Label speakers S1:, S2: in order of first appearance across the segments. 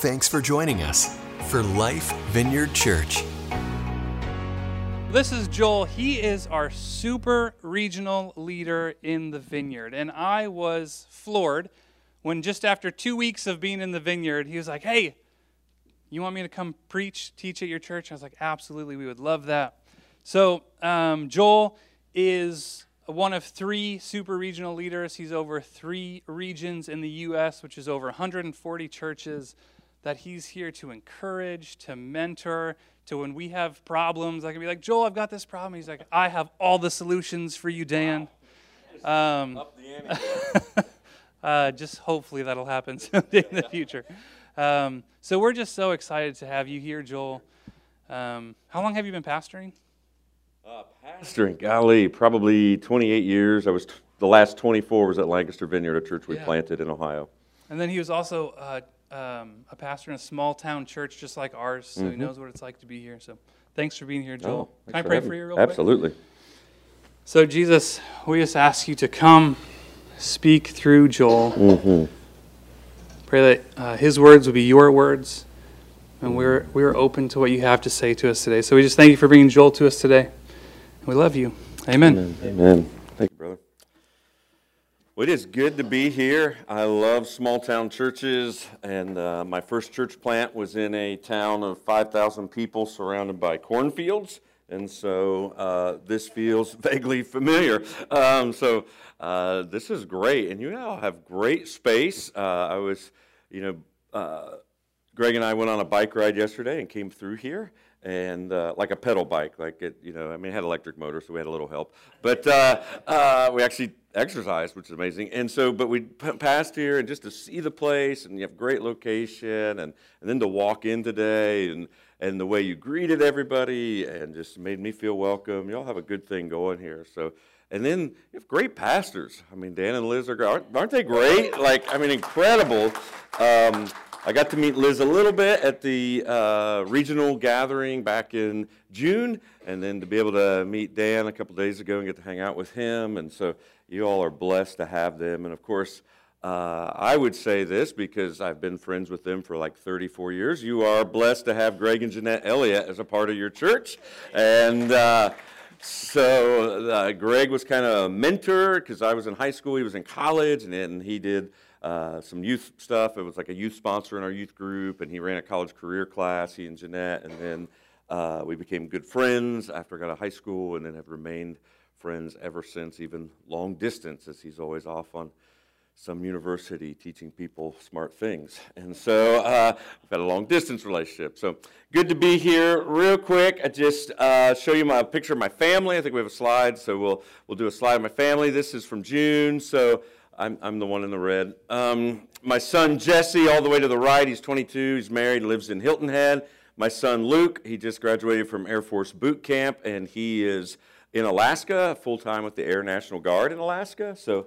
S1: Thanks for joining us for Life Vineyard Church.
S2: This is Joel. He is our super regional leader in the vineyard. And I was floored when just after two weeks of being in the vineyard, he was like, Hey, you want me to come preach, teach at your church? I was like, Absolutely, we would love that. So, um, Joel is one of three super regional leaders. He's over three regions in the U.S., which is over 140 churches that he's here to encourage, to mentor, to when we have problems, I can be like, Joel, I've got this problem. He's like, I have all the solutions for you, Dan. Um, uh, just hopefully that'll happen someday in the future. Um, so we're just so excited to have you here, Joel. Um, how long have you been pastoring?
S3: Uh, pastoring, golly, probably 28 years. I was t- the last 24 was at Lancaster Vineyard, a church we
S2: Yeah.
S3: planted in Ohio.
S2: And then he was also uh, um, a pastor in a small town church just like ours, so he
S3: Mhm.
S2: knows what it's like to be here. So thanks for being here, Joel.
S3: Oh,
S2: Can I pray
S3: having
S2: for you real quick?
S3: Absolutely.
S2: So, Jesus, we just ask you to come speak through Joel.
S3: Mm-hmm.
S2: Pray that uh, his words will be your words, and we're, we're open to what you have to say to us today. So, we just thank you for bringing Joel to us today. We love you. Amen.
S3: Amen. Amen. Well, it is good to be here. I love small town churches, and uh, my first church plant was in a town of 5,000 people surrounded by cornfields. And so uh, this feels vaguely familiar. Um, so uh, this is great. And you all have great space. Uh, I was, you know, uh, Greg and I went on a bike ride yesterday and came through here, and uh, like a pedal bike, like it, you know, I mean, it had electric motor, so we had a little help. But we actually exercised, which is amazing. And so, but we passed here, and just to see the place, and you have great location, and, and then to walk in today, and and the way you greeted everybody, and just made me feel welcome. Y'all have a good thing going here, so. And then you have great pastors. I mean, Dan and Liz are great. Aren't, aren't they great? Like, I mean, incredible. Um, I got to meet Liz a little bit at the uh, regional gathering back in June, and then to be able to meet Dan a couple days ago and get to hang out with him. And so you all are blessed to have them. And of course, uh, I would say this because I've been friends with them for like 34 years. You are blessed to have Greg and Jeanette Elliott as a part of your church. And uh, so uh, Greg was kind of a mentor because I was in high school, he was in college, and then he did uh, some youth stuff. It was like a youth sponsor in our youth group, and he ran a college career class, he and Jeanette, and then uh, we became good friends after I got out of high school, and then have remained friends ever since, even long distance, as he's always off on some university teaching people smart things. And so uh, we've had a long distance relationship. So good to be here. Real quick, I just uh, show you my picture of my family. I think we have a slide, so we'll, we'll do a slide of my family. This is from June, so I'm, I'm the one in the red. Um, my son Jesse, all the way to the right, he's 22, he's married, lives in Hilton Head. My son Luke, he just graduated from Air Force boot camp, and he is in Alaska, full time with the Air National Guard in Alaska. So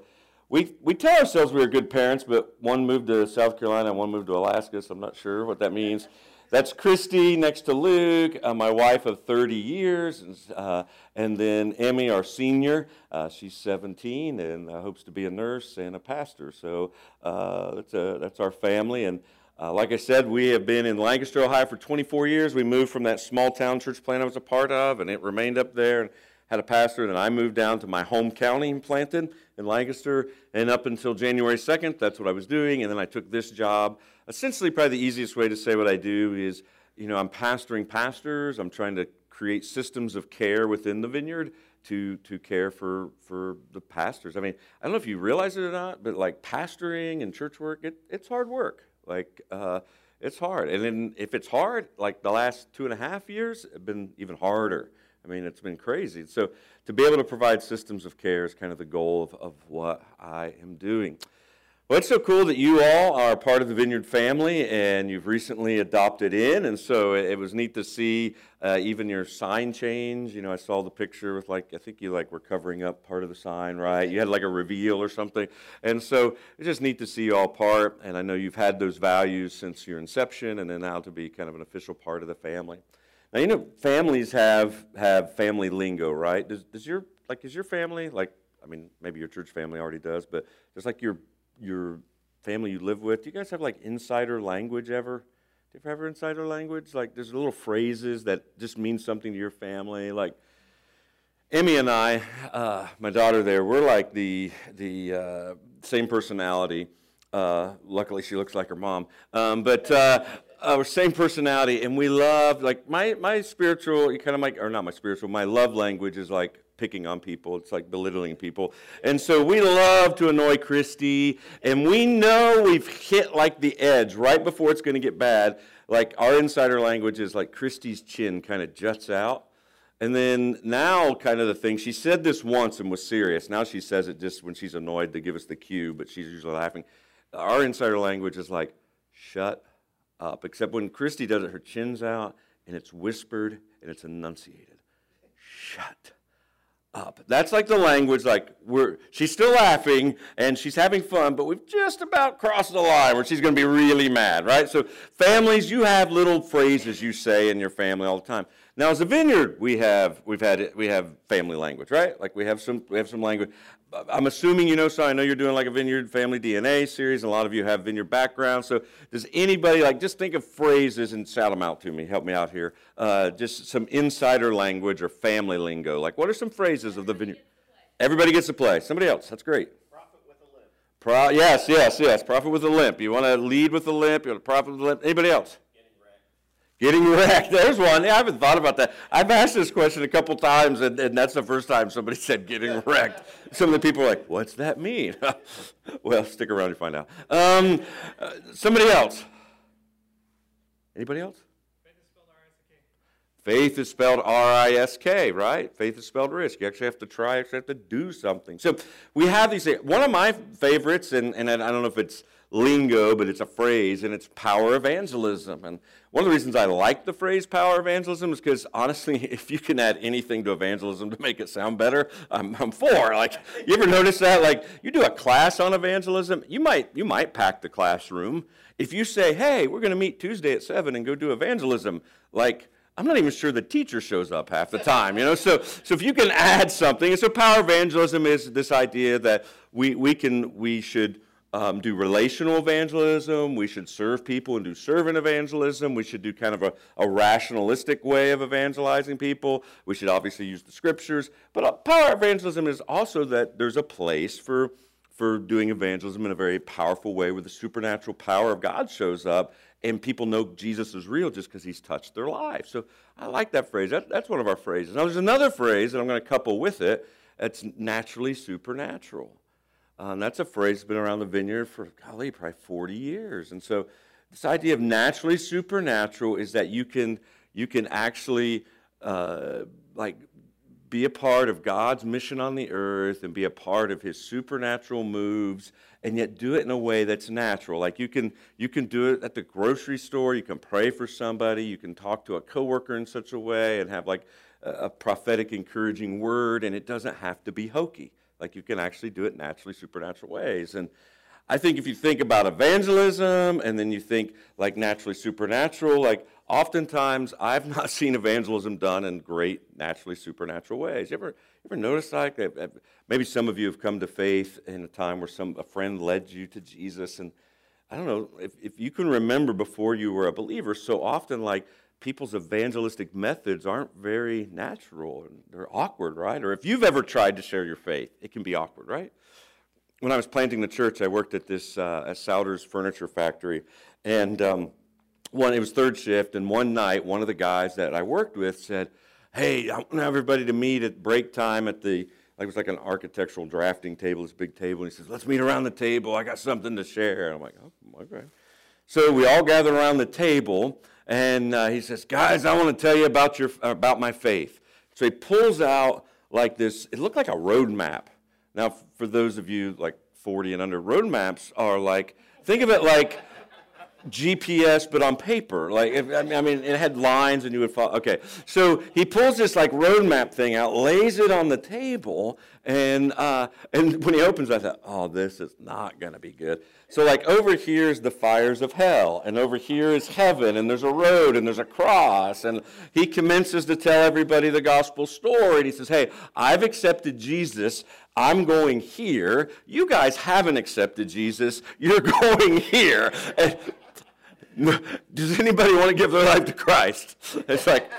S3: we, we tell ourselves we are good parents, but one moved to South Carolina and one moved to Alaska, so I'm not sure what that means. That's Christy next to Luke, uh, my wife of 30 years, and, uh, and then Emmy, our senior. Uh, she's 17 and uh, hopes to be a nurse and a pastor. So uh, that's, a, that's our family. And uh, like I said, we have been in Lancaster, Ohio for 24 years. We moved from that small town church plant I was a part of, and it remained up there. And had a pastor. Then I moved down to my home county in Planton in Lancaster, and up until January 2nd, that's what I was doing. And then I took this job. Essentially, probably the easiest way to say what I do is, you know, I'm pastoring pastors. I'm trying to create systems of care within the vineyard to to care for for the pastors. I mean, I don't know if you realize it or not, but like pastoring and church work, it, it's hard work. Like. Uh, it's hard. And then if it's hard, like the last two and a half years have been even harder. I mean, it's been crazy. So to be able to provide systems of care is kind of the goal of, of what I am doing. Well, it's so cool that you all are part of the Vineyard family and you've recently adopted in. And so it, it was neat to see uh, even your sign change. You know, I saw the picture with like, I think you like were covering up part of the sign, right? You had like a reveal or something. And so it's just neat to see you all part. And I know you've had those values since your inception and then now to be kind of an official part of the family. Now you know families have have family lingo, right? Does does your like is your family like I mean maybe your church family already does, but just like your your family you live with, do you guys have like insider language ever? Do you ever have insider language? Like there's little phrases that just mean something to your family. Like Emmy and I, uh, my daughter there, we're like the the uh, same personality. Uh, luckily, she looks like her mom. Um, but uh, uh, same personality, and we love like my my spiritual, you kind of like, or not my spiritual, my love language is like picking on people. It's like belittling people. And so we love to annoy Christy, and we know we've hit like the edge right before it's going to get bad. Like our insider language is like Christy's chin kind of juts out. And then now, kind of the thing, she said this once and was serious. Now she says it just when she's annoyed to give us the cue, but she's usually laughing. Our insider language is like, shut up. Except when Christy does it, her chin's out and it's whispered and it's enunciated. Shut up. That's like the language, like we're she's still laughing and she's having fun, but we've just about crossed the line where she's gonna be really mad, right? So families, you have little phrases you say in your family all the time. Now as a vineyard, we have we've had we have family language, right? Like we have some we have some language. I'm assuming you know, so I know you're doing like a Vineyard Family DNA series, and a lot of you have Vineyard background. So, does anybody like just think of phrases and shout them out to me? Help me out here. Uh, just some insider language or family lingo. Like, what are some phrases of the Vineyard? Everybody gets to play. Somebody else. That's great. Prophet with a limp. Pro- yes, yes, yes. Prophet with a limp. You want to lead with a limp. You want to prophet with a limp. Anybody else? Getting wrecked. There's one. Yeah, I haven't thought about that. I've asked this question a couple times, and, and that's the first time somebody said getting wrecked. Some of the people are like, what's that mean? well, stick around and find out. Um, uh, somebody else. Anybody else? Faith is spelled R-I-S-K, right? Faith is spelled risk. You actually have to try, you actually have to do something. So we have these. One of my favorites, and, and I don't know if it's lingo, but it's a phrase, and it's power evangelism. And one of the reasons I like the phrase power evangelism is because honestly, if you can add anything to evangelism to make it sound better, I'm, I'm for. Like, you ever notice that? Like, you do a class on evangelism, you might you might pack the classroom. If you say, "Hey, we're going to meet Tuesday at seven and go do evangelism," like I'm not even sure the teacher shows up half the time, you know. So, so if you can add something, and so power evangelism is this idea that we we can we should um, do relational evangelism. We should serve people and do servant evangelism. We should do kind of a, a rationalistic way of evangelizing people. We should obviously use the scriptures. But uh, power evangelism is also that there's a place for, for doing evangelism in a very powerful way where the supernatural power of God shows up and people know Jesus is real just because he's touched their lives. So I like that phrase. That, that's one of our phrases. Now, there's another phrase that I'm going to couple with it. It's naturally supernatural. Um, that's a phrase that's been around the vineyard for, golly, probably 40 years. And so this idea of naturally supernatural is that you can, you can actually uh, like be a part of God's mission on the earth and be a part of his supernatural moves and yet do it in a way that's natural. Like you can you can do it at the grocery store, you can pray for somebody, you can talk to a coworker in such a way and have like a, prophetic encouraging word and it doesn't have to be hokey. Like you can actually do it naturally, supernatural ways. And I think if you think about evangelism and then you think like naturally supernatural, like oftentimes I've not seen evangelism done in great naturally supernatural ways. You ever, ever notice like maybe some of you have come to faith in a time where some a friend led you to Jesus and I don't know if, if you can remember before you were a believer, so often like people's evangelistic methods aren't very natural they're awkward, right? Or if you've ever tried to share your faith, it can be awkward, right? When I was planting the church, I worked at this uh, at Souders Furniture Factory, and um, one it was third shift, and one night one of the guys that I worked with said, "Hey, I want everybody to meet at break time at the." Like it was like an architectural drafting table, this big table. And he says, "Let's meet around the table. I got something to share." And I'm like, "Oh, okay." So we all gather around the table, and uh, he says, "Guys, I want to tell you about your about my faith." So he pulls out like this. It looked like a road map. Now, for those of you like 40 and under, road maps are like think of it like GPS, but on paper. Like, if, I mean, it had lines and you would follow. Okay. So he pulls this like roadmap thing out, lays it on the table, and, uh, and when he opens, I thought, oh, this is not going to be good. So, like, over here is the fires of hell, and over here is heaven, and there's a road, and there's a cross. And he commences to tell everybody the gospel story. And he says, Hey, I've accepted Jesus. I'm going here. You guys haven't accepted Jesus. You're going here. And does anybody want to give their life to Christ? It's like,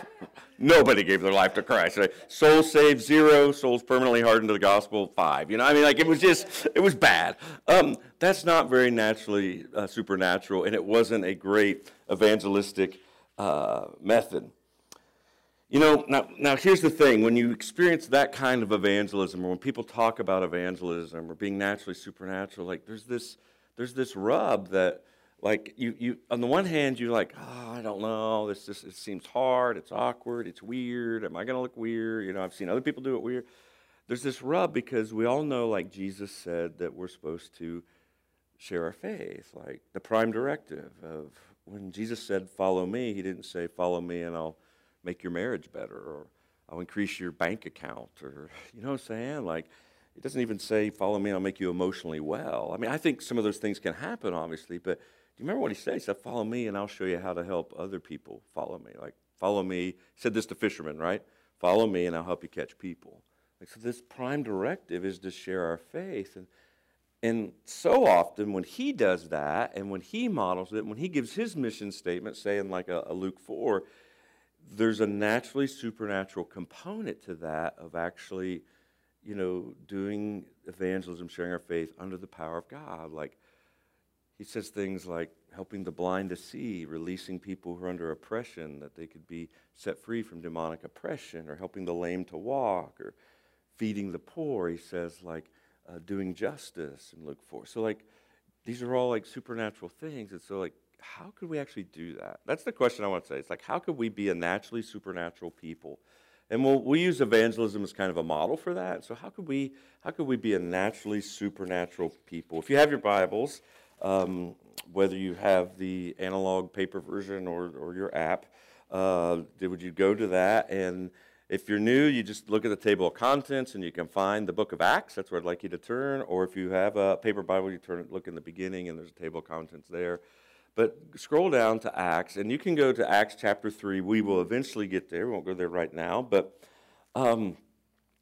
S3: nobody gave their life to Christ. Right? Souls saved, zero. Souls permanently hardened to the gospel, five. You know, I mean, like, it was just, it was bad. Um, that's not very naturally uh, supernatural, and it wasn't a great evangelistic uh, method. You know, now, now here's the thing when you experience that kind of evangelism, or when people talk about evangelism or being naturally supernatural, like there's this, there's this rub that, like, you, you on the one hand, you're like, oh, I don't know, this just it seems hard, it's awkward, it's weird, am I to look weird? You know, I've seen other people do it weird. There's this rub because we all know, like Jesus said, that we're supposed to share our faith, like the prime directive of when Jesus said, follow me, he didn't say, follow me and I'll make your marriage better or I'll increase your bank account or, you know what I'm saying? Like, it doesn't even say, follow me, and I'll make you emotionally well. I mean, I think some of those things can happen, obviously, but do you remember what he said? He said, follow me and I'll show you how to help other people follow me. Like, follow me. He said this to fishermen, right? Follow me and I'll help you catch people. Like, so this prime directive is to share our faith. And, and so often when he does that and when he models it, when he gives his mission statement, say in like a, a Luke 4, there's a naturally supernatural component to that of actually, you know, doing evangelism, sharing our faith under the power of God. Like, he says things like helping the blind to see, releasing people who are under oppression, that they could be set free from demonic oppression, or helping the lame to walk, or feeding the poor. He says, like, uh, doing justice in Luke 4. So, like, these are all like supernatural things. And so, like, how could we actually do that? That's the question I want to say. It's like, how could we be a naturally supernatural people? And we'll, we use evangelism as kind of a model for that. So how could we, how could we be a naturally supernatural people? If you have your Bibles, um, whether you have the analog paper version or, or your app, uh, would you go to that? And if you're new, you just look at the table of contents and you can find the book of Acts. That's where I'd like you to turn. Or if you have a paper Bible, you turn look in the beginning and there's a table of contents there. But scroll down to Acts, and you can go to Acts chapter 3. We will eventually get there. We won't go there right now. But um,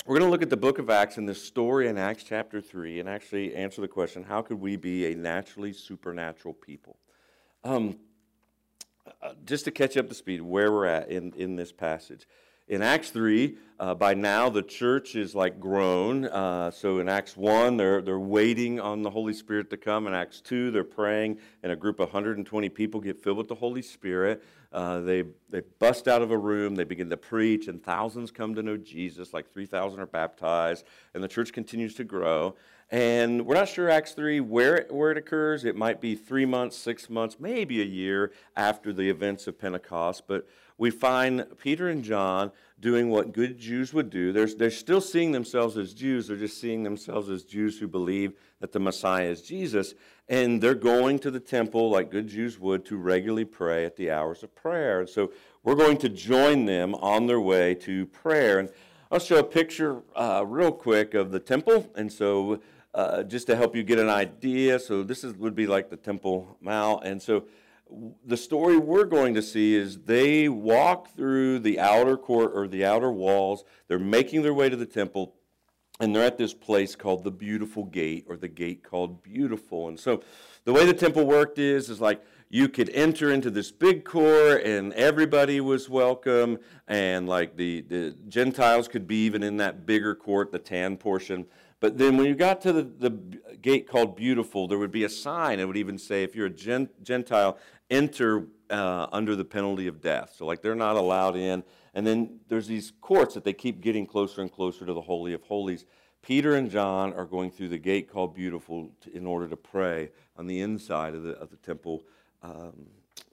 S3: we're going to look at the book of Acts and the story in Acts chapter 3 and actually answer the question how could we be a naturally supernatural people? Um, uh, just to catch up to speed, where we're at in, in this passage in Acts 3, uh, by now the church is like grown. Uh, so in Acts 1, they're, they're waiting on the Holy Spirit to come. In Acts 2, they're praying, and a group of 120 people get filled with the Holy Spirit. Uh, they, they bust out of a room, they begin to preach, and thousands come to know Jesus. Like 3,000 are baptized, and the church continues to grow. And we're not sure, Acts 3, where it, where it occurs. It might be three months, six months, maybe a year after the events of Pentecost. But we find Peter and John doing what good Jews would do. They're, they're still seeing themselves as Jews, they're just seeing themselves as Jews who believe that the Messiah is Jesus. And they're going to the temple like good Jews would to regularly pray at the hours of prayer. So we're going to join them on their way to prayer. And I'll show a picture uh, real quick of the temple. And so uh, just to help you get an idea, so this is, would be like the Temple Mount. And so the story we're going to see is they walk through the outer court or the outer walls. They're making their way to the temple, and they're at this place called the Beautiful Gate or the gate called Beautiful. And so the way the temple worked is, is like you could enter into this big court and everybody was welcome and like the, the gentiles could be even in that bigger court the tan portion but then when you got to the, the gate called Beautiful, there would be a sign. It would even say, if you're a Gentile, enter uh, under the penalty of death. So, like, they're not allowed in. And then there's these courts that they keep getting closer and closer to the Holy of Holies. Peter and John are going through the gate called Beautiful to, in order to pray on the inside of the, of the temple um,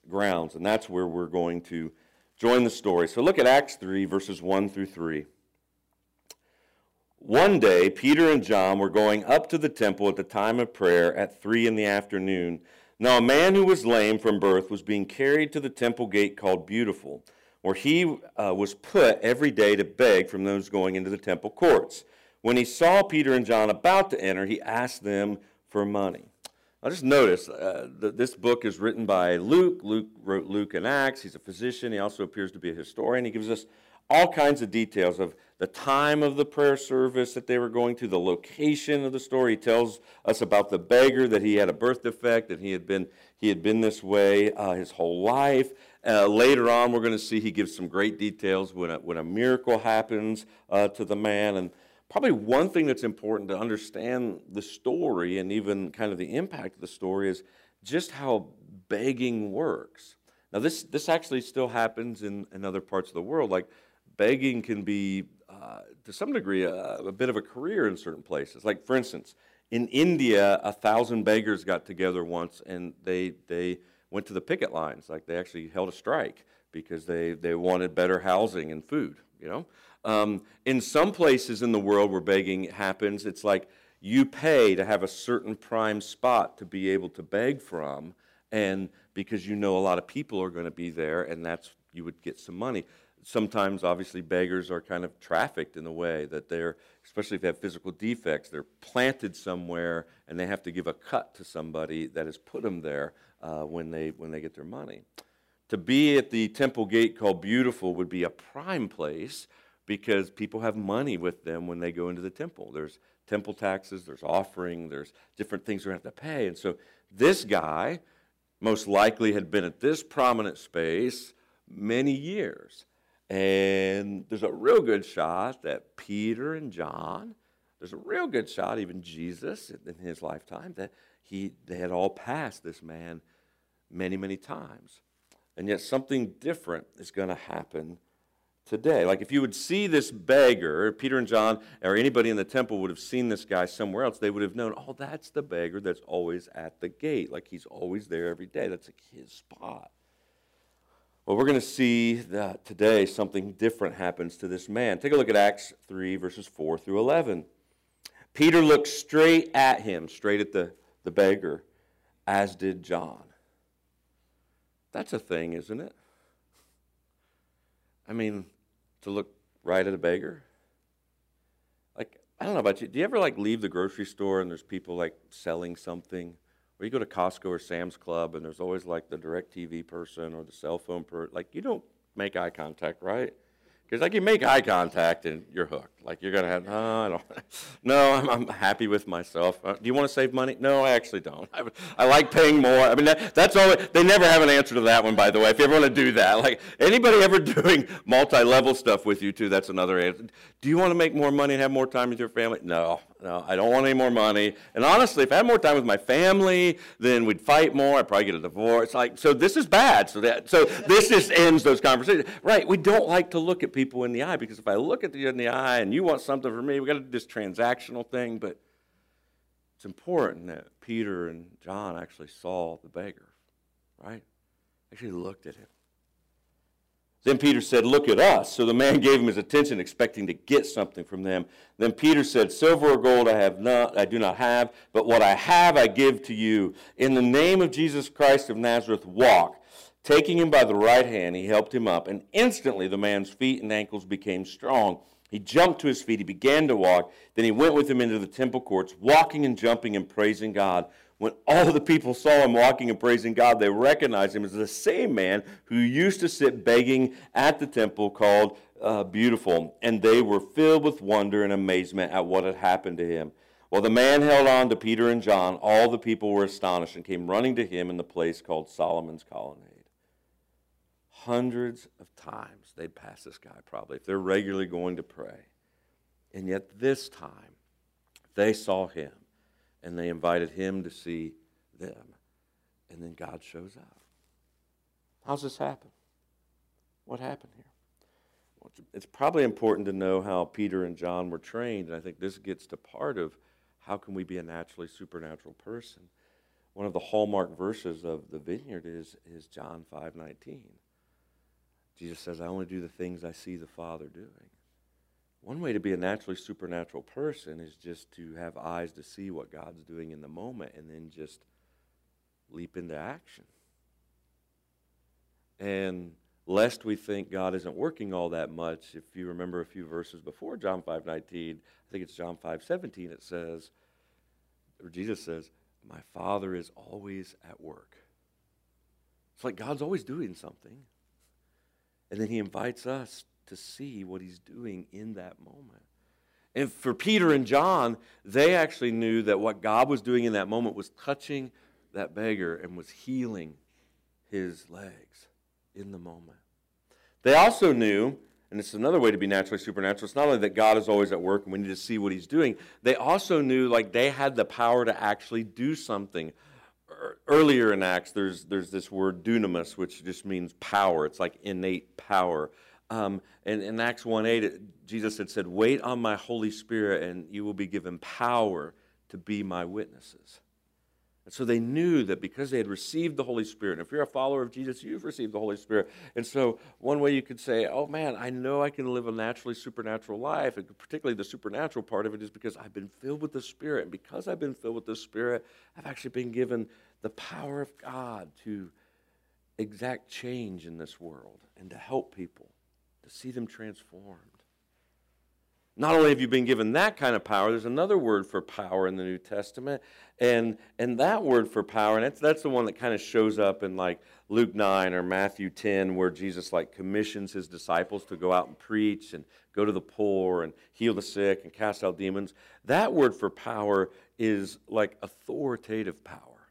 S3: grounds. And that's where we're going to join the story. So, look at Acts 3, verses 1 through 3. One day, Peter and John were going up to the temple at the time of prayer at three in the afternoon. Now, a man who was lame from birth was being carried to the temple gate called Beautiful, where he uh, was put every day to beg from those going into the temple courts. When he saw Peter and John about to enter, he asked them for money. Now, just notice uh, that this book is written by Luke. Luke wrote Luke and Acts. He's a physician. He also appears to be a historian. He gives us all kinds of details of the time of the prayer service that they were going to, the location of the story. He tells us about the beggar that he had a birth defect and he had been he had been this way uh, his whole life. Uh, later on, we're going to see he gives some great details when a, when a miracle happens uh, to the man. And probably one thing that's important to understand the story and even kind of the impact of the story is just how begging works. Now, this, this actually still happens in, in other parts of the world. Like, begging can be, uh, to some degree, a, a bit of a career in certain places. Like, for instance, in India, a thousand beggars got together once and they, they went to the picket lines. Like, they actually held a strike because they, they wanted better housing and food, you know? Um, in some places in the world where begging happens, it's like you pay to have a certain prime spot to be able to beg from, and because you know a lot of people are going to be there, and that's you would get some money. Sometimes, obviously, beggars are kind of trafficked in the way that they're, especially if they have physical defects, they're planted somewhere and they have to give a cut to somebody that has put them there uh, when, they, when they get their money. To be at the temple gate called Beautiful would be a prime place because people have money with them when they go into the temple. There's temple taxes, there's offering, there's different things they're going to have to pay. And so this guy most likely had been at this prominent space many years. And there's a real good shot that Peter and John, there's a real good shot, even Jesus in his lifetime, that he, they had all passed this man many, many times. And yet something different is going to happen today. Like if you would see this beggar, Peter and John, or anybody in the temple would have seen this guy somewhere else, they would have known, oh, that's the beggar that's always at the gate. Like he's always there every day. That's like his spot. Well, we're going to see that today something different happens to this man. Take a look at Acts 3, verses 4 through 11. Peter looked straight at him, straight at the, the beggar, as did John. That's a thing, isn't it? I mean, to look right at a beggar? Like, I don't know about you. Do you ever like leave the grocery store and there's people like selling something? Or you go to Costco or Sam's Club and there's always like the DirecTV person or the cell phone person. Like, you don't make eye contact, right? Because like you make eye contact and you're hooked. Like you're gonna have, oh, I don't. No, I'm, I'm happy with myself. Uh, do you want to save money? No, I actually don't. I, I like paying more. I mean, that, that's all. They never have an answer to that one, by the way. If you ever want to do that, like anybody ever doing multi-level stuff with you too, that's another answer. Do you want to make more money and have more time with your family? No, no, I don't want any more money. And honestly, if I had more time with my family, then we'd fight more. I'd probably get a divorce. Like, so this is bad. So that, so this just ends those conversations. Right? We don't like to look at people in the eye because if I look at you in the eye and you want something from me, we got to do this transactional thing. But it's important that Peter and John actually saw the beggar, right? Actually looked at him. Then Peter said, Look at us. So the man gave him his attention, expecting to get something from them. Then Peter said, Silver or gold I have not, I do not have, but what I have I give to you. In the name of Jesus Christ of Nazareth, walk. Taking him by the right hand, he helped him up, and instantly the man's feet and ankles became strong. He jumped to his feet, he began to walk. Then he went with him into the temple courts, walking and jumping and praising God. When all the people saw him walking and praising God, they recognized him as the same man who used to sit begging at the temple called uh, Beautiful. And they were filled with wonder and amazement at what had happened to him. While the man held on to Peter and John, all the people were astonished and came running to him in the place called Solomon's Colonnade. Hundreds of times they'd pass this guy, probably, if they're regularly going to pray. And yet this time, they saw him and they invited him to see them. And then God shows up. How's this happen? What happened here? Well, it's probably important to know how Peter and John were trained, and I think this gets to part of how can we be a naturally supernatural person. One of the hallmark verses of the vineyard is, is John 5:19. Jesus says, I only do the things I see the Father doing. One way to be a naturally supernatural person is just to have eyes to see what God's doing in the moment and then just leap into action. And lest we think God isn't working all that much, if you remember a few verses before John 5:19, I think it's John 5:17 it says or Jesus says, "My Father is always at work." It's like God's always doing something. And then he invites us to see what he's doing in that moment. And for Peter and John, they actually knew that what God was doing in that moment was touching that beggar and was healing his legs in the moment. They also knew, and it's another way to be naturally supernatural, it's not only that God is always at work and we need to see what he's doing, they also knew like they had the power to actually do something. Er, earlier in Acts, there's, there's this word dunamis, which just means power. It's like innate power. Um, and in Acts 1 8, Jesus had said, Wait on my Holy Spirit, and you will be given power to be my witnesses. And so they knew that because they had received the Holy Spirit, and if you're a follower of Jesus, you've received the Holy Spirit. And so one way you could say, oh man, I know I can live a naturally supernatural life, and particularly the supernatural part of it is because I've been filled with the Spirit. And because I've been filled with the Spirit, I've actually been given the power of God to exact change in this world and to help people to see them transformed. Not only have you been given that kind of power, there's another word for power in the New Testament. And, and that word for power, and that's, that's the one that kind of shows up in like Luke 9 or Matthew 10, where Jesus like commissions his disciples to go out and preach and go to the poor and heal the sick and cast out demons. That word for power is like authoritative power.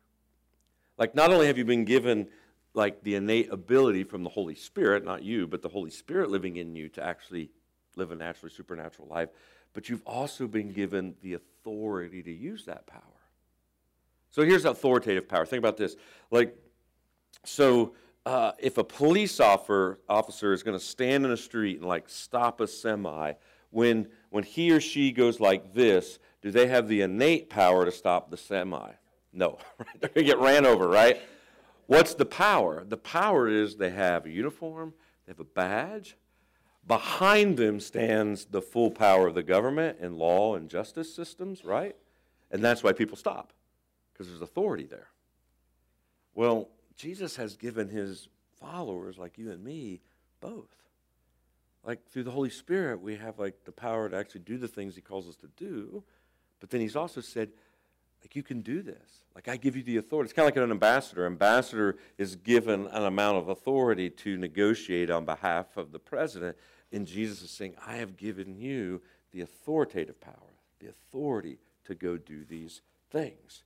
S3: Like not only have you been given like the innate ability from the Holy Spirit, not you, but the Holy Spirit living in you to actually live a naturally supernatural life, but you've also been given the authority to use that power. So here's authoritative power. Think about this. Like, so uh, if a police officer, officer is going to stand in a street and like stop a semi, when, when he or she goes like this, do they have the innate power to stop the semi? No, they're going to get ran over, right? What's the power? The power is they have a uniform, they have a badge. Behind them stands the full power of the government and law and justice systems, right? And that's why people stop, because there's authority there. Well, Jesus has given his followers, like you and me, both. Like through the Holy Spirit, we have like the power to actually do the things he calls us to do. But then he's also said, like, you can do this. Like, I give you the authority. It's kind of like an ambassador. Ambassador is given an amount of authority to negotiate on behalf of the president. And Jesus is saying, I have given you the authoritative power, the authority to go do these things.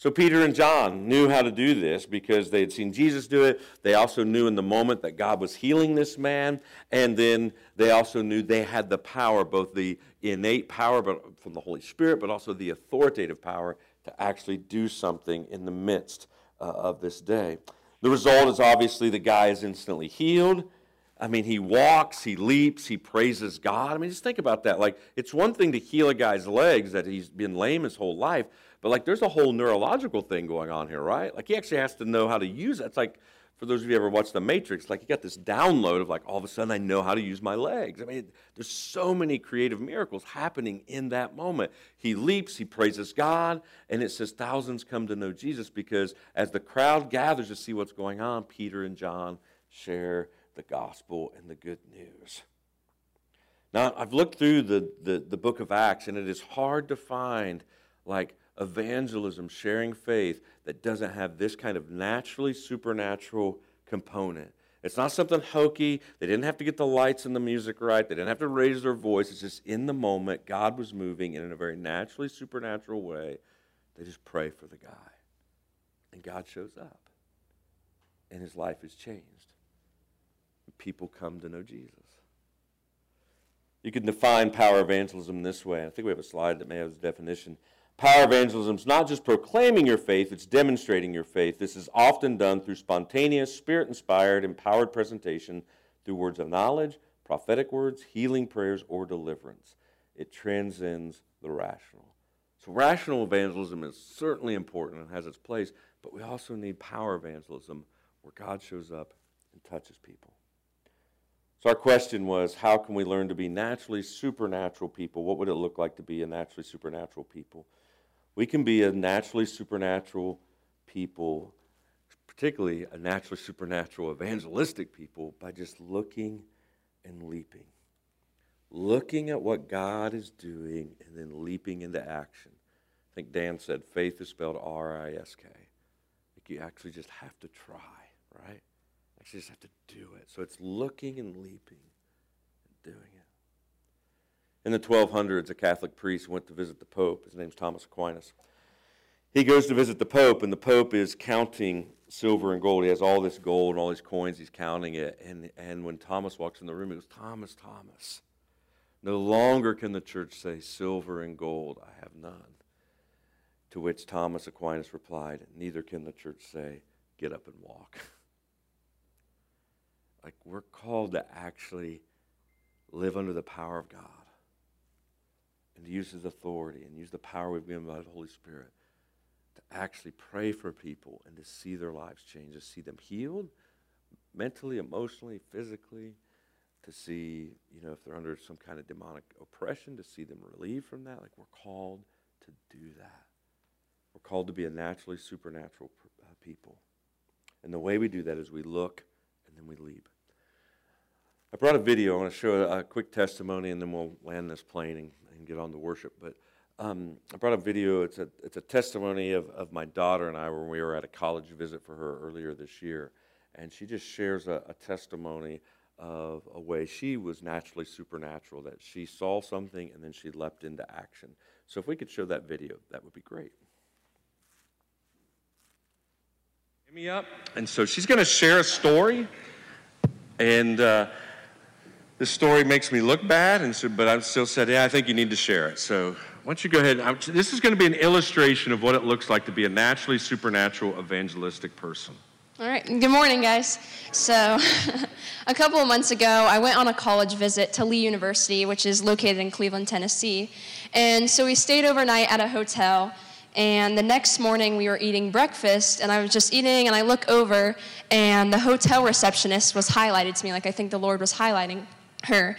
S3: So Peter and John knew how to do this because they had seen Jesus do it. They also knew in the moment that God was healing this man. And then they also knew they had the power, both the innate power from the Holy Spirit, but also the authoritative power to actually do something in the midst uh, of this day. The result is obviously the guy is instantly healed. I mean, he walks, he leaps, he praises God. I mean, just think about that. Like, it's one thing to heal a guy's legs that he's been lame his whole life, but like, there's a whole neurological thing going on here, right? Like, he actually has to know how to use it. It's like, for those of you who ever watched The Matrix, like, you got this download of like, all of a sudden I know how to use my legs. I mean, there's so many creative miracles happening in that moment. He leaps, he praises God, and it says thousands come to know Jesus because as the crowd gathers to see what's going on, Peter and John share the gospel and the good news. Now, I've looked through the, the, the book of Acts, and it is hard to find like evangelism, sharing faith, that doesn't have this kind of naturally supernatural component. It's not something hokey. They didn't have to get the lights and the music right. They didn't have to raise their voice. It's just in the moment, God was moving and in a very naturally supernatural way. They just pray for the guy. And God shows up. And his life is changed people come to know Jesus. You can define power evangelism this way. I think we have a slide that may have this definition. Power evangelism is not just proclaiming your faith, it's demonstrating your faith. This is often done through spontaneous, spirit inspired, empowered presentation through words of knowledge, prophetic words, healing prayers, or deliverance. It transcends the rational. So, rational evangelism is certainly important and has its place, but we also need power evangelism where God shows up and touches people. So, our question was how can we learn to be naturally supernatural people? What would it look like to be a naturally supernatural people? We can be a naturally supernatural people, particularly a naturally supernatural evangelistic people, by just looking and leaping. Looking at what God is doing and then leaping into action. I think Dan said faith is spelled R I S K. Like you actually just have to try, right? Actually, just have to do it. So it's looking and leaping and doing it. In the 1200s, a Catholic priest went to visit the Pope. His name's Thomas Aquinas. He goes to visit the Pope, and the Pope is counting silver and gold. He has all this gold and all these coins. He's counting it. And, and when Thomas walks in the room, he goes, Thomas, Thomas, no longer can the church say, Silver and gold I have none. To which Thomas Aquinas replied, Neither can the church say, Get up and walk. like we're called to actually live under the power of God and to use His authority and use the power we've given by the Holy Spirit to actually pray for people and to see their lives change, to see them healed mentally, emotionally, physically, to see, you know, if they're under some kind of demonic oppression, to see them relieved from that. Like we're called to do that. We're called to be a naturally supernatural uh, people. And the way we do that is we look and then we leap. I brought a video. I want to show a, a quick testimony and then we'll land this plane and, and get on to worship. But um, I brought a video. It's a, it's a testimony of, of my daughter and I when we were at a college visit for her earlier this year. And she just shares a, a testimony of a way she was naturally supernatural, that she saw something and then she leapt into action. So if we could show that video, that would be great. me up. And so she's going to share a story. And uh, this story makes me look bad. And so, but I still said, yeah, I think you need to share it. So why don't you go ahead? I'm, this is going to be an illustration of what it looks like to be a naturally supernatural evangelistic person.
S4: All right. Good morning, guys. So, a couple of months ago, I went on a college visit to Lee University, which is located in Cleveland, Tennessee. And so we stayed overnight at a hotel. And the next morning, we were eating breakfast, and I was just eating, and I look over, and the hotel receptionist was highlighted to me, like I think the Lord was highlighting her.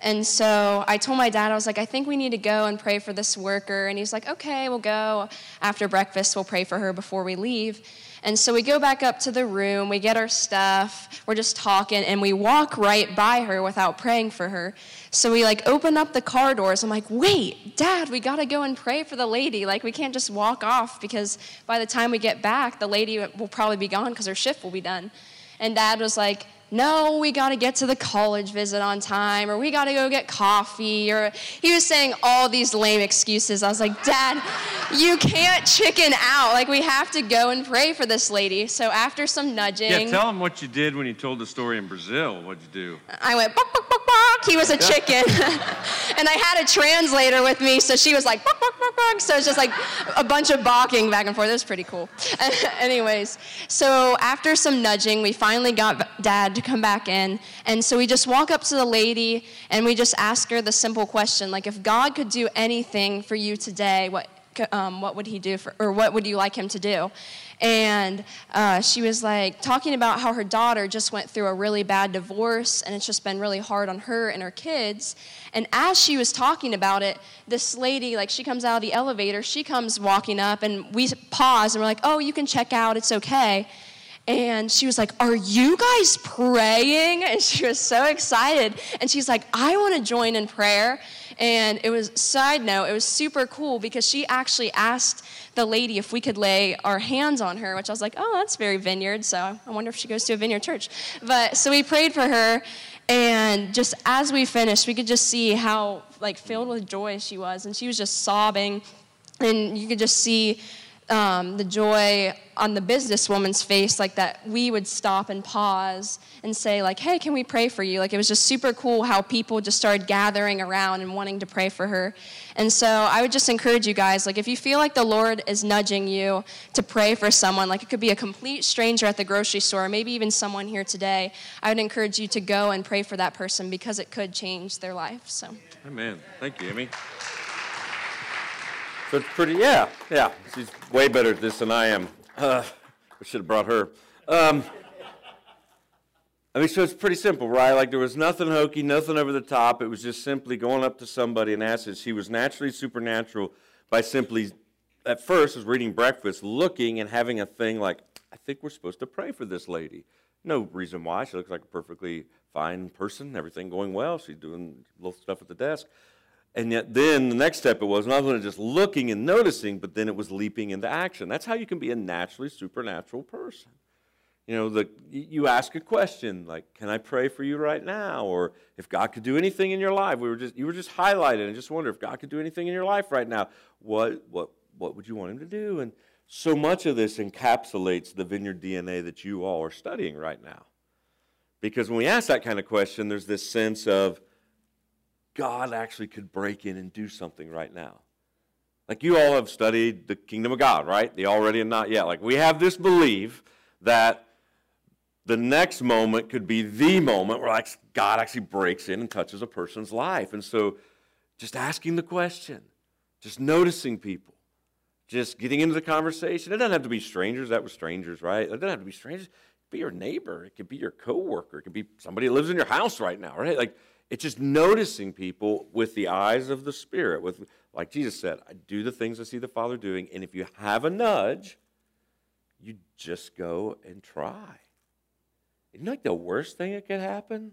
S4: And so I told my dad, I was like, I think we need to go and pray for this worker. And he's like, okay, we'll go. After breakfast, we'll pray for her before we leave. And so we go back up to the room, we get our stuff, we're just talking, and we walk right by her without praying for her. So we like open up the car doors. I'm like, wait, Dad, we gotta go and pray for the lady. Like, we can't just walk off because by the time we get back, the lady will probably be gone because her shift will be done. And Dad was like, no, we got to get to the college visit on time, or we got to go get coffee, or he was saying all these lame excuses. I was like, Dad, you can't chicken out. Like, we have to go and pray for this lady. So after some nudging.
S3: Yeah, tell him what you did when you told the story in Brazil. What'd you do?
S4: I went, buck, buck, buck, buck. He was a chicken. and I had a translator with me, so she was like, buck, buck, buck, buck. So it's just like a bunch of balking back and forth. It was pretty cool. Anyways, so after some nudging, we finally got Dad to come back in. And so we just walk up to the lady and we just ask her the simple question like, if God could do anything for you today, what, um, what would he do for, or what would you like him to do? And uh, she was like talking about how her daughter just went through a really bad divorce and it's just been really hard on her and her kids. And as she was talking about it, this lady, like she comes out of the elevator, she comes walking up and we pause and we're like, oh, you can check out, it's okay. And she was like, Are you guys praying? And she was so excited. And she's like, I want to join in prayer. And it was, side note, it was super cool because she actually asked the lady if we could lay our hands on her, which I was like, Oh, that's very vineyard. So I wonder if she goes to a vineyard church. But so we prayed for her. And just as we finished, we could just see how like filled with joy she was. And she was just sobbing. And you could just see um, the joy on the businesswoman's face, like that we would stop and pause and say, like, hey, can we pray for you? Like, it was just super cool how people just started gathering around and wanting to pray for her. And so I would just encourage you guys, like, if you feel like the Lord is nudging you to pray for someone, like it could be a complete stranger at the grocery store, maybe even someone here today, I would encourage you to go and pray for that person because it could change their life. So,
S3: Amen. Thank you, Amy. It's pretty, yeah, yeah. She's way better at this than I am. Uh, should have brought her. Um, I mean, so it's pretty simple, right? Like there was nothing hokey, nothing over the top. It was just simply going up to somebody and asking. She was naturally supernatural by simply, at first, was reading breakfast, looking and having a thing like, I think we're supposed to pray for this lady. No reason why. She looks like a perfectly fine person, everything going well. She's doing little stuff at the desk. And yet, then the next step it was not only just looking and noticing, but then it was leaping into action. That's how you can be a naturally supernatural person. You know, the, you ask a question like, "Can I pray for you right now?" Or if God could do anything in your life, we were just you were just highlighted and just wonder if God could do anything in your life right now. What what what would you want Him to do? And so much of this encapsulates the vineyard DNA that you all are studying right now. Because when we ask that kind of question, there's this sense of God actually could break in and do something right now. Like you all have studied the kingdom of God, right? The already and not yet. Like we have this belief that the next moment could be the moment where like God actually breaks in and touches a person's life. And so just asking the question, just noticing people, just getting into the conversation. It doesn't have to be strangers. That was strangers, right? It doesn't have to be strangers. It could be your neighbor. It could be your coworker. It could be somebody that lives in your house right now, right? Like it's just noticing people with the eyes of the Spirit. With like Jesus said, I do the things I see the Father doing, and if you have a nudge, you just go and try. Isn't like the worst thing that could happen?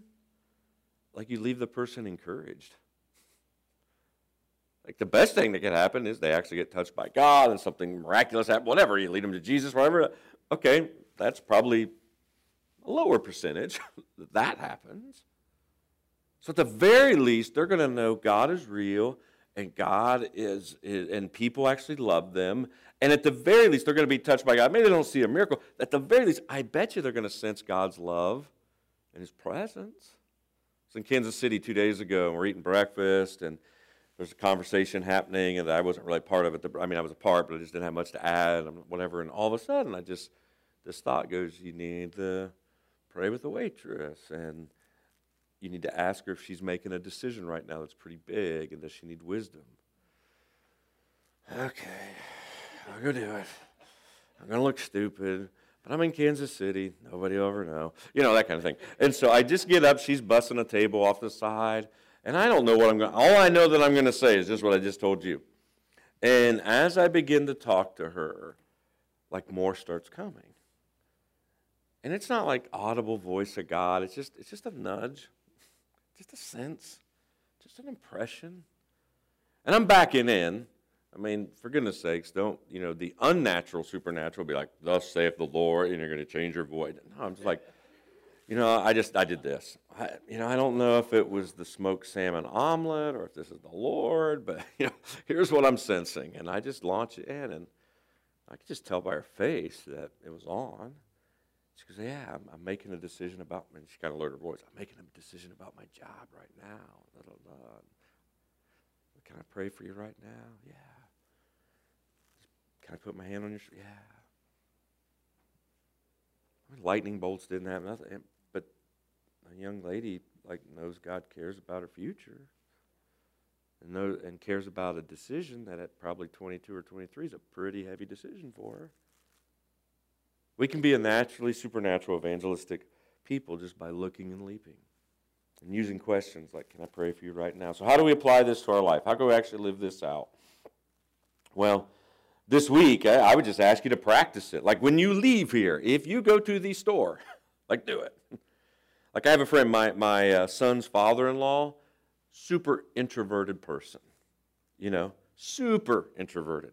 S3: Like you leave the person encouraged. Like the best thing that could happen is they actually get touched by God and something miraculous happens, whatever. You lead them to Jesus, whatever. Okay, that's probably a lower percentage that happens. So at the very least, they're going to know God is real and God is, is, and people actually love them. And at the very least, they're going to be touched by God. Maybe they don't see a miracle. At the very least, I bet you they're going to sense God's love and His presence. I was in Kansas City two days ago, and we're eating breakfast, and there's a conversation happening, and I wasn't really part of it. I mean, I was a part, but I just didn't have much to add, and whatever. And all of a sudden, I just this thought goes, "You need to pray with the waitress," and you need to ask her if she's making a decision right now that's pretty big, and does she need wisdom? Okay, I'll go do it. I'm gonna look stupid. But I'm in Kansas City. Nobody will ever know. You know, that kind of thing. And so I just get up. She's busting a table off the side. And I don't know what I'm going to, all I know that I'm going to say is just what I just told you. And as I begin to talk to her, like more starts coming. And it's not like audible voice of God. It's just, it's just a nudge, just a sense, just an impression. And I'm backing in. I mean, for goodness sakes, don't, you know, the unnatural supernatural be like, thus saith the Lord, and you're going to change your voice. No, I'm just like, you know, I just, I did this. I, you know, I don't know if it was the smoked salmon omelet or if this is the Lord, but, you know, here's what I'm sensing. And I just launch it in, and I could just tell by her face that it was on. She goes, yeah, I'm, I'm making a decision about, and she kind of lowered her voice, I'm making a decision about my job right now. Can I pray for you right now? Yeah. Can I put my hand on your shoulder? Yeah. Lightning bolts didn't have nothing but a young lady like knows God cares about her future and know, and cares about a decision that at probably 22 or 23 is a pretty heavy decision for her. We can be a naturally supernatural evangelistic people just by looking and leaping and using questions like, Can I pray for you right now? So, how do we apply this to our life? How can we actually live this out? Well, this week, I would just ask you to practice it. Like when you leave here, if you go to the store, like do it. Like I have a friend, my, my uh, son's father-in-law, super introverted person, you know, super introverted.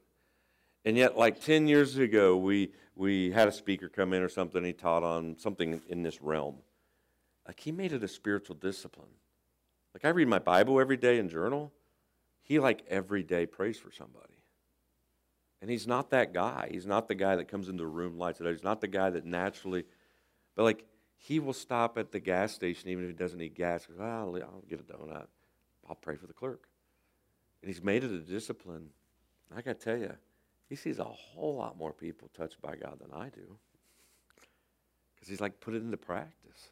S3: And yet, like 10 years ago, we, we had a speaker come in or something, he taught on something in this realm. Like he made it a spiritual discipline. Like I read my Bible every day and journal. He like every day prays for somebody. And he's not that guy. He's not the guy that comes into the room, lights it up. He's not the guy that naturally, but like he will stop at the gas station even if he doesn't need gas. Because, well, ah, I'll get a donut. I'll pray for the clerk. And he's made it a discipline. I got to tell you, he sees a whole lot more people touched by God than I do. Because he's like put it into practice.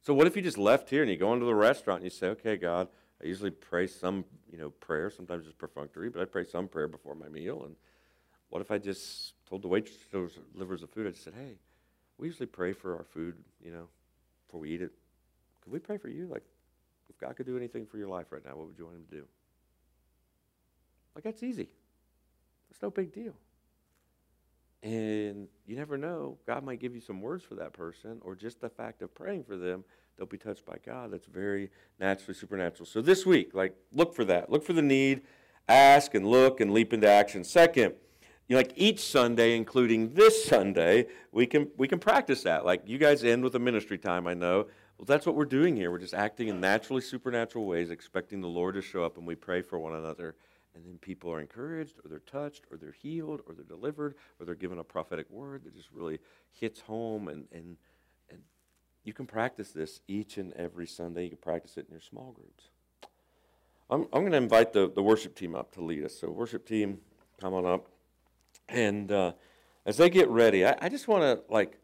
S3: So what if you just left here and you go into the restaurant and you say, okay, God, I usually pray some, you know, prayer. Sometimes it's perfunctory, but I pray some prayer before my meal. And what if I just told the waitress who delivers the food, I just said, hey, we usually pray for our food, you know, before we eat it. Could we pray for you? Like, if God could do anything for your life right now, what would you want Him to do? Like, that's easy. It's no big deal. And you never know. God might give you some words for that person, or just the fact of praying for them, they'll be touched by God. That's very naturally supernatural. So this week, like, look for that. Look for the need, ask and look and leap into action. Second, you know, like each Sunday, including this Sunday, we can we can practice that. Like you guys end with a ministry time, I know. Well, that's what we're doing here. We're just acting in naturally supernatural ways, expecting the Lord to show up, and we pray for one another. And then people are encouraged, or they're touched, or they're healed, or they're delivered, or they're given a prophetic word that just really hits home. And, and, and you can practice this each and every Sunday. You can practice it in your small groups. I'm, I'm going to invite the, the worship team up to lead us. So, worship team, come on up. And uh, as they get ready, I, I just want to like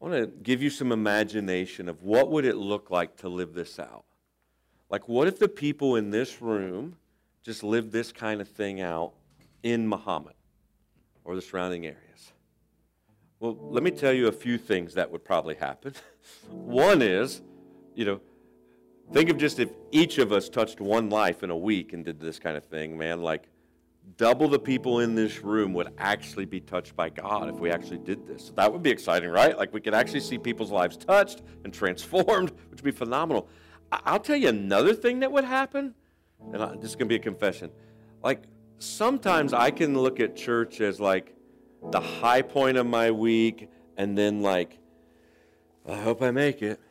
S3: I want to give you some imagination of what would it look like to live this out. Like, what if the people in this room just live this kind of thing out in Mahomet or the surrounding areas? Well, let me tell you a few things that would probably happen. one is, you know, think of just if each of us touched one life in a week and did this kind of thing, man, like double the people in this room would actually be touched by God if we actually did this. So that would be exciting, right? Like we could actually see people's lives touched and transformed, which would be phenomenal. I'll tell you another thing that would happen, and this is going to be a confession. Like sometimes I can look at church as like the high point of my week, and then like, I hope I make it.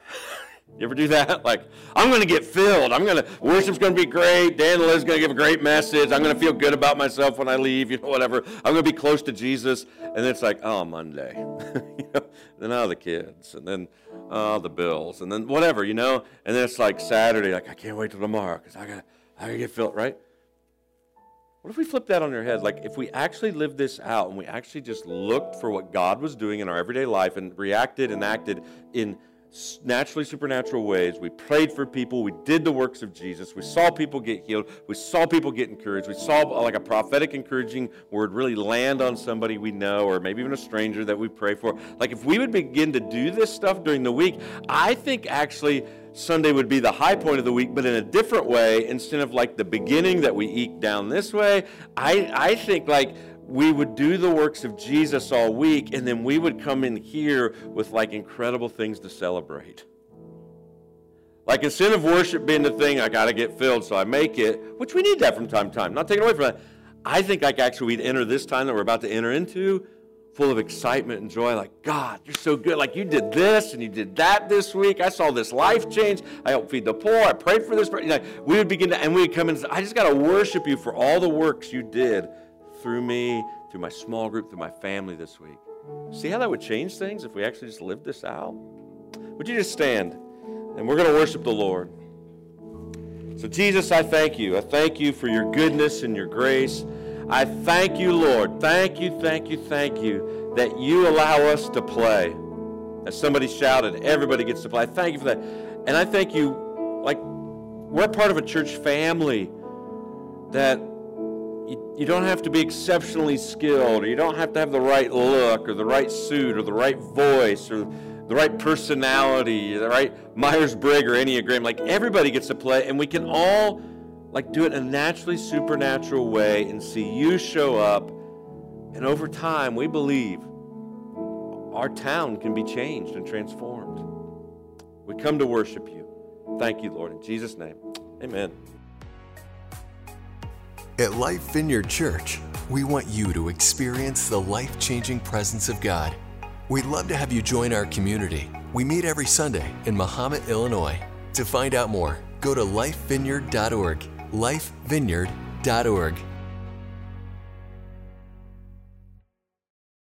S3: You ever do that? Like, I'm going to get filled. I'm going to, worship's going to be great. Dan and Liz going to give a great message. I'm going to feel good about myself when I leave, you know, whatever. I'm going to be close to Jesus. And then it's like, oh, Monday. you know? Then, oh, the kids. And then, oh, the bills. And then whatever, you know? And then it's like Saturday, like, I can't wait till tomorrow because I got I gotta get filled, right? What if we flip that on your head? Like, if we actually lived this out and we actually just looked for what God was doing in our everyday life and reacted and acted in naturally supernatural ways. We prayed for people. We did the works of Jesus. We saw people get healed. We saw people get encouraged. We saw like a prophetic, encouraging word really land on somebody we know, or maybe even a stranger that we pray for. Like if we would begin to do this stuff during the week, I think actually Sunday would be the high point of the week, but in a different way. Instead of like the beginning that we eke down this way, I, I think like we would do the works of Jesus all week, and then we would come in here with like incredible things to celebrate. Like instead of worship being the thing, I got to get filled, so I make it, which we need that from time to time. Not taking away from that. I think like actually we'd enter this time that we're about to enter into full of excitement and joy. Like God, you're so good. Like you did this and you did that this week. I saw this life change. I helped feed the poor. I prayed for this. You we would begin to, and we would come in. I just got to worship you for all the works you did through me, through my small group, through my family this week. See how that would change things if we actually just lived this out? Would you just stand and we're going to worship the Lord? So, Jesus, I thank you. I thank you for your goodness and your grace. I thank you, Lord. Thank you, thank you, thank you that you allow us to play. As somebody shouted, everybody gets to play. Thank you for that. And I thank you, like, we're part of a church family that you, you don't have to be exceptionally skilled, or you don't have to have the right look, or the right suit, or the right voice, or the right personality, the right Myers Briggs or Enneagram. Like everybody gets to play, and we can all like do it in a naturally supernatural way and see you show up. And over time, we believe our town can be changed and transformed. We come to worship you. Thank you, Lord. In Jesus' name, amen.
S1: At Life Vineyard Church, we want you to experience the life changing presence of God. We'd love to have you join our community. We meet every Sunday in Mahomet, Illinois. To find out more, go to lifevineyard.org. Lifevineyard.org.